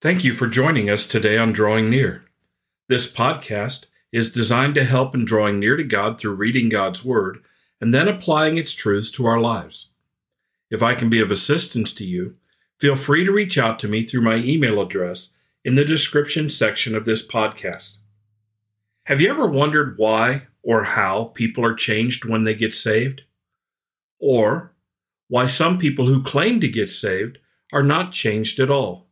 Thank you for joining us today on Drawing Near. This podcast is designed to help in drawing near to God through reading God's Word and then applying its truths to our lives. If I can be of assistance to you, feel free to reach out to me through my email address in the description section of this podcast. Have you ever wondered why or how people are changed when they get saved? Or why some people who claim to get saved are not changed at all?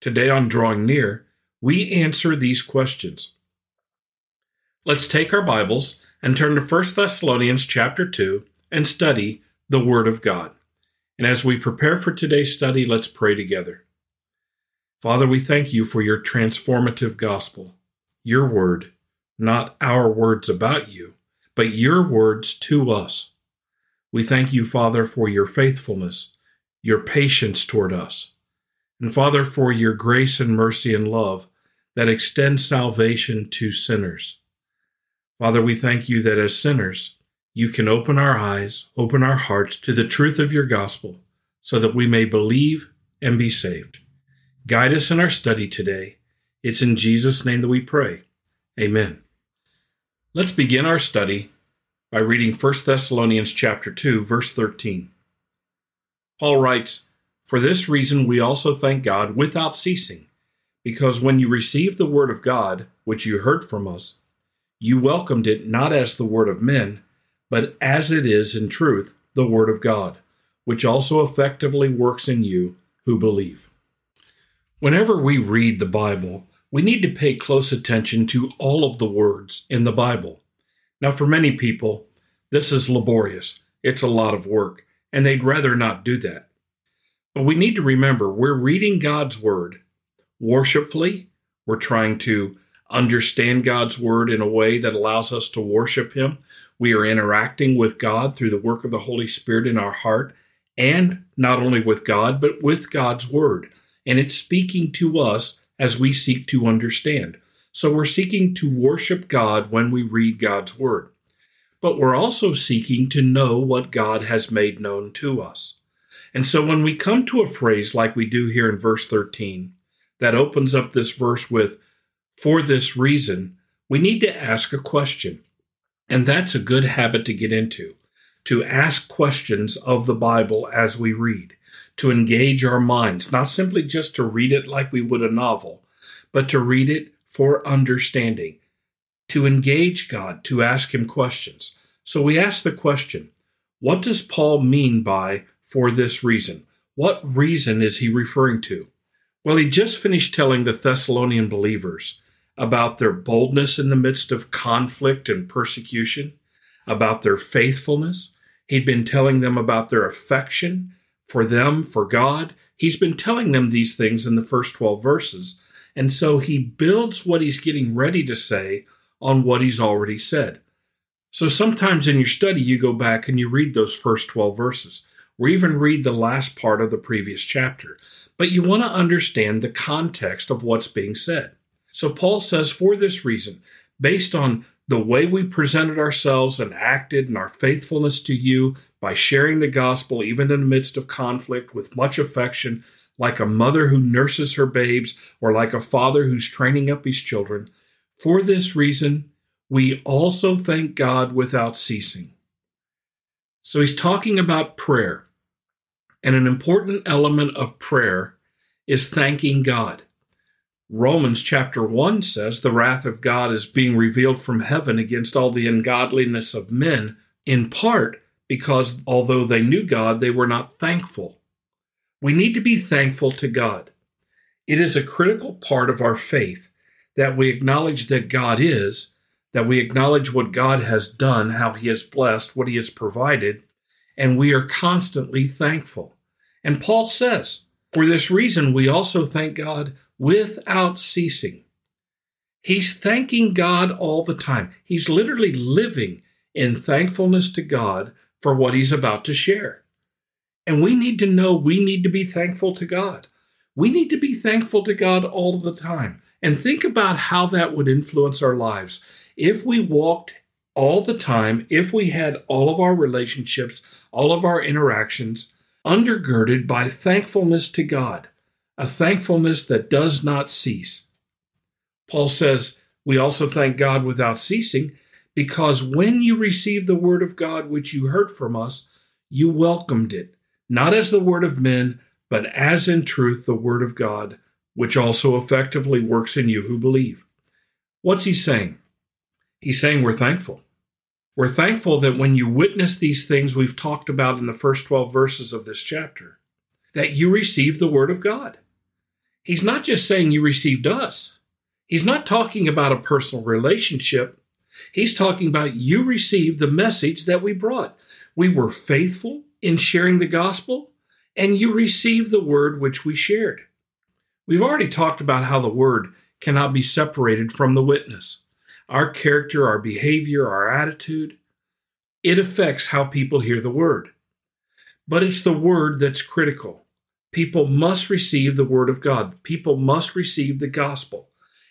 Today on Drawing Near, we answer these questions. Let's take our Bibles and turn to 1 Thessalonians chapter 2 and study the Word of God. And as we prepare for today's study, let's pray together. Father, we thank you for your transformative gospel, your word, not our words about you, but your words to us. We thank you, Father, for your faithfulness, your patience toward us and Father, for your grace and mercy and love that extend salvation to sinners. Father, we thank you that as sinners, you can open our eyes, open our hearts to the truth of your gospel, so that we may believe and be saved. Guide us in our study today. It's in Jesus' name that we pray. Amen. Let's begin our study by reading 1 Thessalonians chapter 2, verse 13. Paul writes, for this reason, we also thank God without ceasing, because when you received the word of God, which you heard from us, you welcomed it not as the word of men, but as it is in truth the word of God, which also effectively works in you who believe. Whenever we read the Bible, we need to pay close attention to all of the words in the Bible. Now, for many people, this is laborious. It's a lot of work, and they'd rather not do that. But we need to remember we're reading God's word worshipfully. We're trying to understand God's word in a way that allows us to worship Him. We are interacting with God through the work of the Holy Spirit in our heart, and not only with God, but with God's word. And it's speaking to us as we seek to understand. So we're seeking to worship God when we read God's word. But we're also seeking to know what God has made known to us. And so when we come to a phrase like we do here in verse 13, that opens up this verse with, for this reason, we need to ask a question. And that's a good habit to get into, to ask questions of the Bible as we read, to engage our minds, not simply just to read it like we would a novel, but to read it for understanding, to engage God, to ask Him questions. So we ask the question, what does Paul mean by for this reason. What reason is he referring to? Well, he just finished telling the Thessalonian believers about their boldness in the midst of conflict and persecution, about their faithfulness. He'd been telling them about their affection for them, for God. He's been telling them these things in the first 12 verses. And so he builds what he's getting ready to say on what he's already said. So sometimes in your study, you go back and you read those first 12 verses or even read the last part of the previous chapter. But you want to understand the context of what's being said. So Paul says, for this reason, based on the way we presented ourselves and acted and our faithfulness to you by sharing the gospel, even in the midst of conflict, with much affection, like a mother who nurses her babes or like a father who's training up his children. For this reason, we also thank God without ceasing. So he's talking about prayer. And an important element of prayer is thanking God. Romans chapter 1 says the wrath of God is being revealed from heaven against all the ungodliness of men, in part because although they knew God, they were not thankful. We need to be thankful to God. It is a critical part of our faith that we acknowledge that God is, that we acknowledge what God has done, how He has blessed, what He has provided, and we are constantly thankful. And Paul says, For this reason, we also thank God without ceasing. He's thanking God all the time. He's literally living in thankfulness to God for what he's about to share. And we need to know we need to be thankful to God. We need to be thankful to God all the time. And think about how that would influence our lives. If we walked all the time, if we had all of our relationships, all of our interactions undergirded by thankfulness to God, a thankfulness that does not cease. Paul says, We also thank God without ceasing, because when you received the word of God which you heard from us, you welcomed it, not as the word of men, but as in truth the word of God, which also effectively works in you who believe. What's he saying? He's saying we're thankful. We're thankful that when you witness these things we've talked about in the first 12 verses of this chapter, that you receive the word of God. He's not just saying you received us. He's not talking about a personal relationship. He's talking about you received the message that we brought. We were faithful in sharing the gospel, and you received the word which we shared. We've already talked about how the word cannot be separated from the witness. Our character, our behavior, our attitude, it affects how people hear the word. But it's the word that's critical. People must receive the word of God. People must receive the gospel.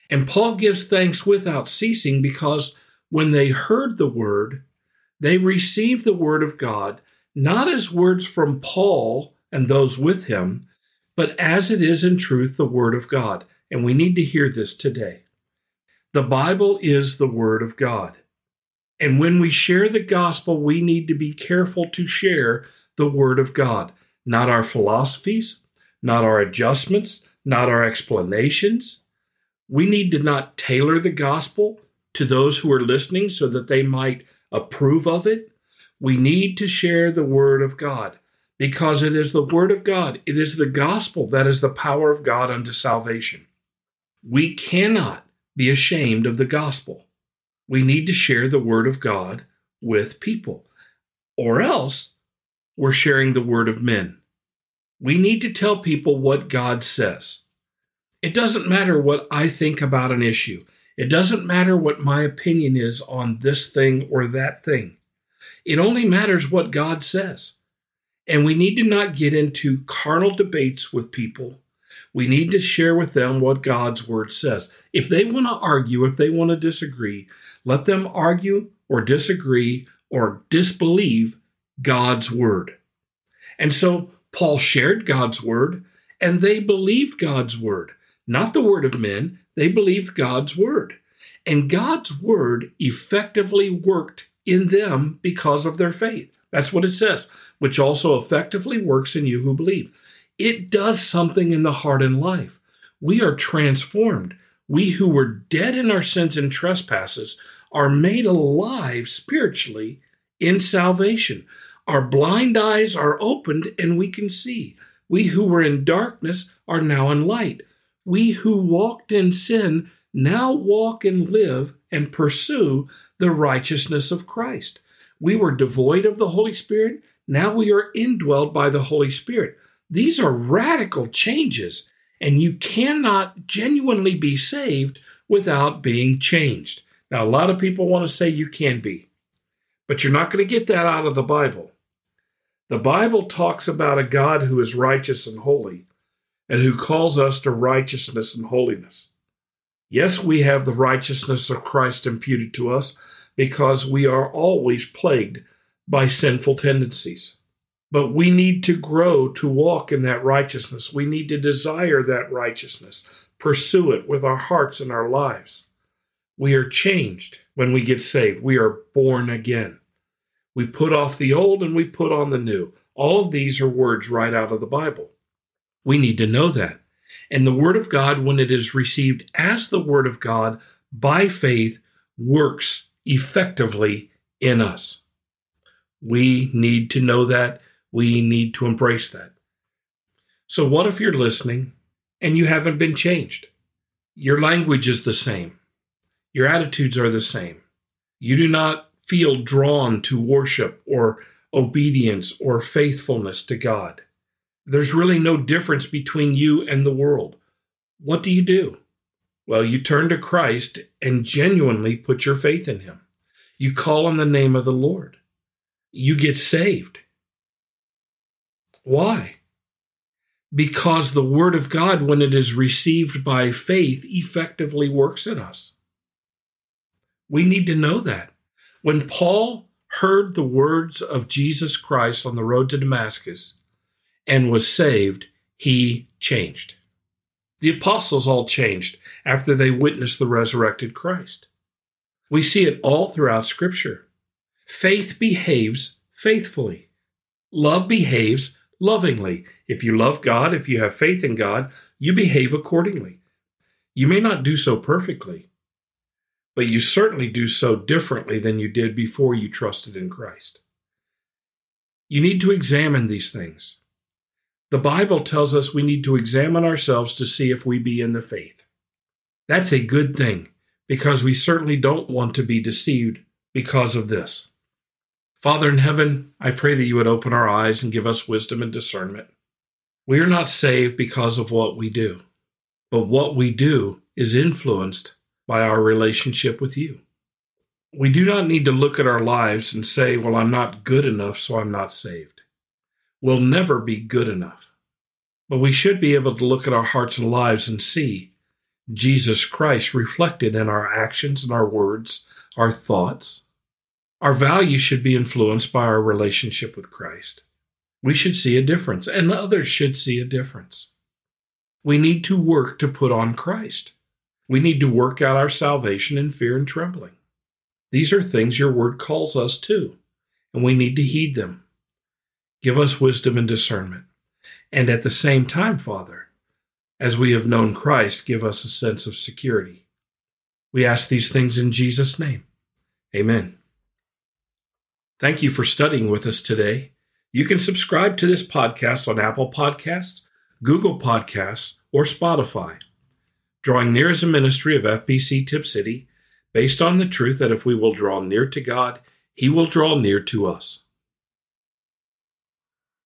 And Paul gives thanks without ceasing because when they heard the word, they received the word of God, not as words from Paul and those with him, but as it is in truth the word of God. And we need to hear this today. The Bible is the word of God. And when we share the gospel, we need to be careful to share the word of God not our philosophies, not our adjustments, not our explanations. We need to not tailor the gospel to those who are listening so that they might approve of it. We need to share the word of God because it is the word of God. It is the gospel that is the power of God unto salvation. We cannot be ashamed of the gospel. We need to share the word of God with people, or else we're sharing the word of men. We need to tell people what God says. It doesn't matter what I think about an issue. It doesn't matter what my opinion is on this thing or that thing. It only matters what God says. And we need to not get into carnal debates with people. We need to share with them what God's word says. If they want to argue, if they want to disagree, let them argue or disagree or disbelieve God's word. And so Paul shared God's word and they believed God's word, not the word of men. They believed God's word. And God's word effectively worked in them because of their faith. That's what it says, which also effectively works in you who believe. It does something in the heart and life. We are transformed. We who were dead in our sins and trespasses are made alive spiritually in salvation. Our blind eyes are opened and we can see. We who were in darkness are now in light. We who walked in sin now walk and live and pursue the righteousness of Christ. We were devoid of the Holy Spirit. Now we are indwelled by the Holy Spirit. These are radical changes, and you cannot genuinely be saved without being changed. Now, a lot of people want to say you can be, but you're not going to get that out of the Bible. The Bible talks about a God who is righteous and holy and who calls us to righteousness and holiness. Yes, we have the righteousness of Christ imputed to us because we are always plagued by sinful tendencies. But we need to grow to walk in that righteousness. We need to desire that righteousness, pursue it with our hearts and our lives. We are changed when we get saved. We are born again. We put off the old and we put on the new. All of these are words right out of the Bible. We need to know that. And the Word of God, when it is received as the Word of God by faith, works effectively in us. We need to know that. We need to embrace that. So, what if you're listening and you haven't been changed? Your language is the same, your attitudes are the same. You do not feel drawn to worship or obedience or faithfulness to God. There's really no difference between you and the world. What do you do? Well, you turn to Christ and genuinely put your faith in Him. You call on the name of the Lord. You get saved. Why? Because the Word of God, when it is received by faith, effectively works in us. We need to know that. When Paul heard the words of Jesus Christ on the road to Damascus and was saved, he changed. The apostles all changed after they witnessed the resurrected Christ. We see it all throughout Scripture. Faith behaves faithfully. Love behaves lovingly. If you love God, if you have faith in God, you behave accordingly. You may not do so perfectly, but you certainly do so differently than you did before you trusted in Christ. You need to examine these things. The Bible tells us we need to examine ourselves to see if we be in the faith. That's a good thing because we certainly don't want to be deceived because of this. Father in heaven, I pray that you would open our eyes and give us wisdom and discernment. We are not saved because of what we do, but what we do is influenced by our relationship with you. We do not need to look at our lives and say, Well, I'm not good enough, so I'm not saved. We'll never be good enough. But we should be able to look at our hearts and lives and see Jesus Christ reflected in our actions and our words, our thoughts, our values should be influenced by our relationship with Christ. We should see a difference, and others should see a difference. We need to work to put on Christ. We need to work out our salvation in fear and trembling. These are things your word calls us to, and we need to heed them. Give us wisdom and discernment. And at the same time, Father, as we have known Christ, give us a sense of security. We ask these things in Jesus' name. Amen. Thank you for studying with us today. You can subscribe to this podcast on Apple Podcasts, Google Podcasts, or Spotify. Drawing Near is a ministry of FBC Tipp City based on the truth that if we will draw near to God, He will draw near to us.